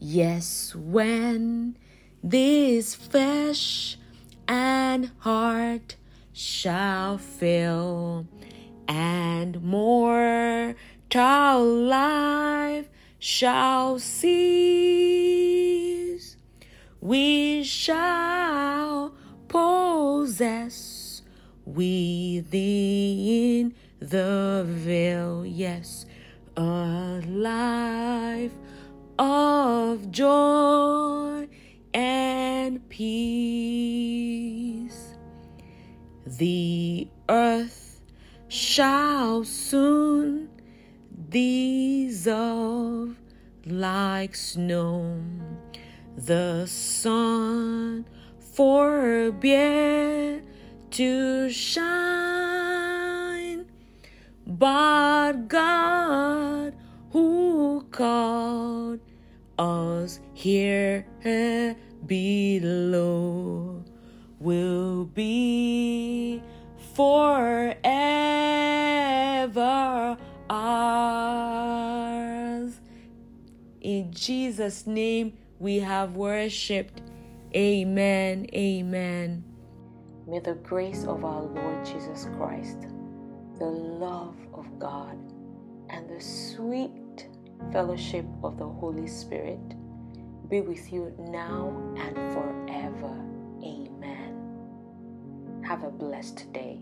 Yes, when this flesh and heart shall fail, and mortal life shall cease, we shall possess within the veil, yes, a life of joy and peace. The earth shall soon dissolve like snow. The sun forbear to shine, but God who called us here below will be forever ours. In Jesus' name we have worshipped. Amen. Amen. May the grace of our Lord Jesus Christ, the love of God, and the sweet fellowship of the Holy Spirit be with you now and forever. Amen. Have a blessed day.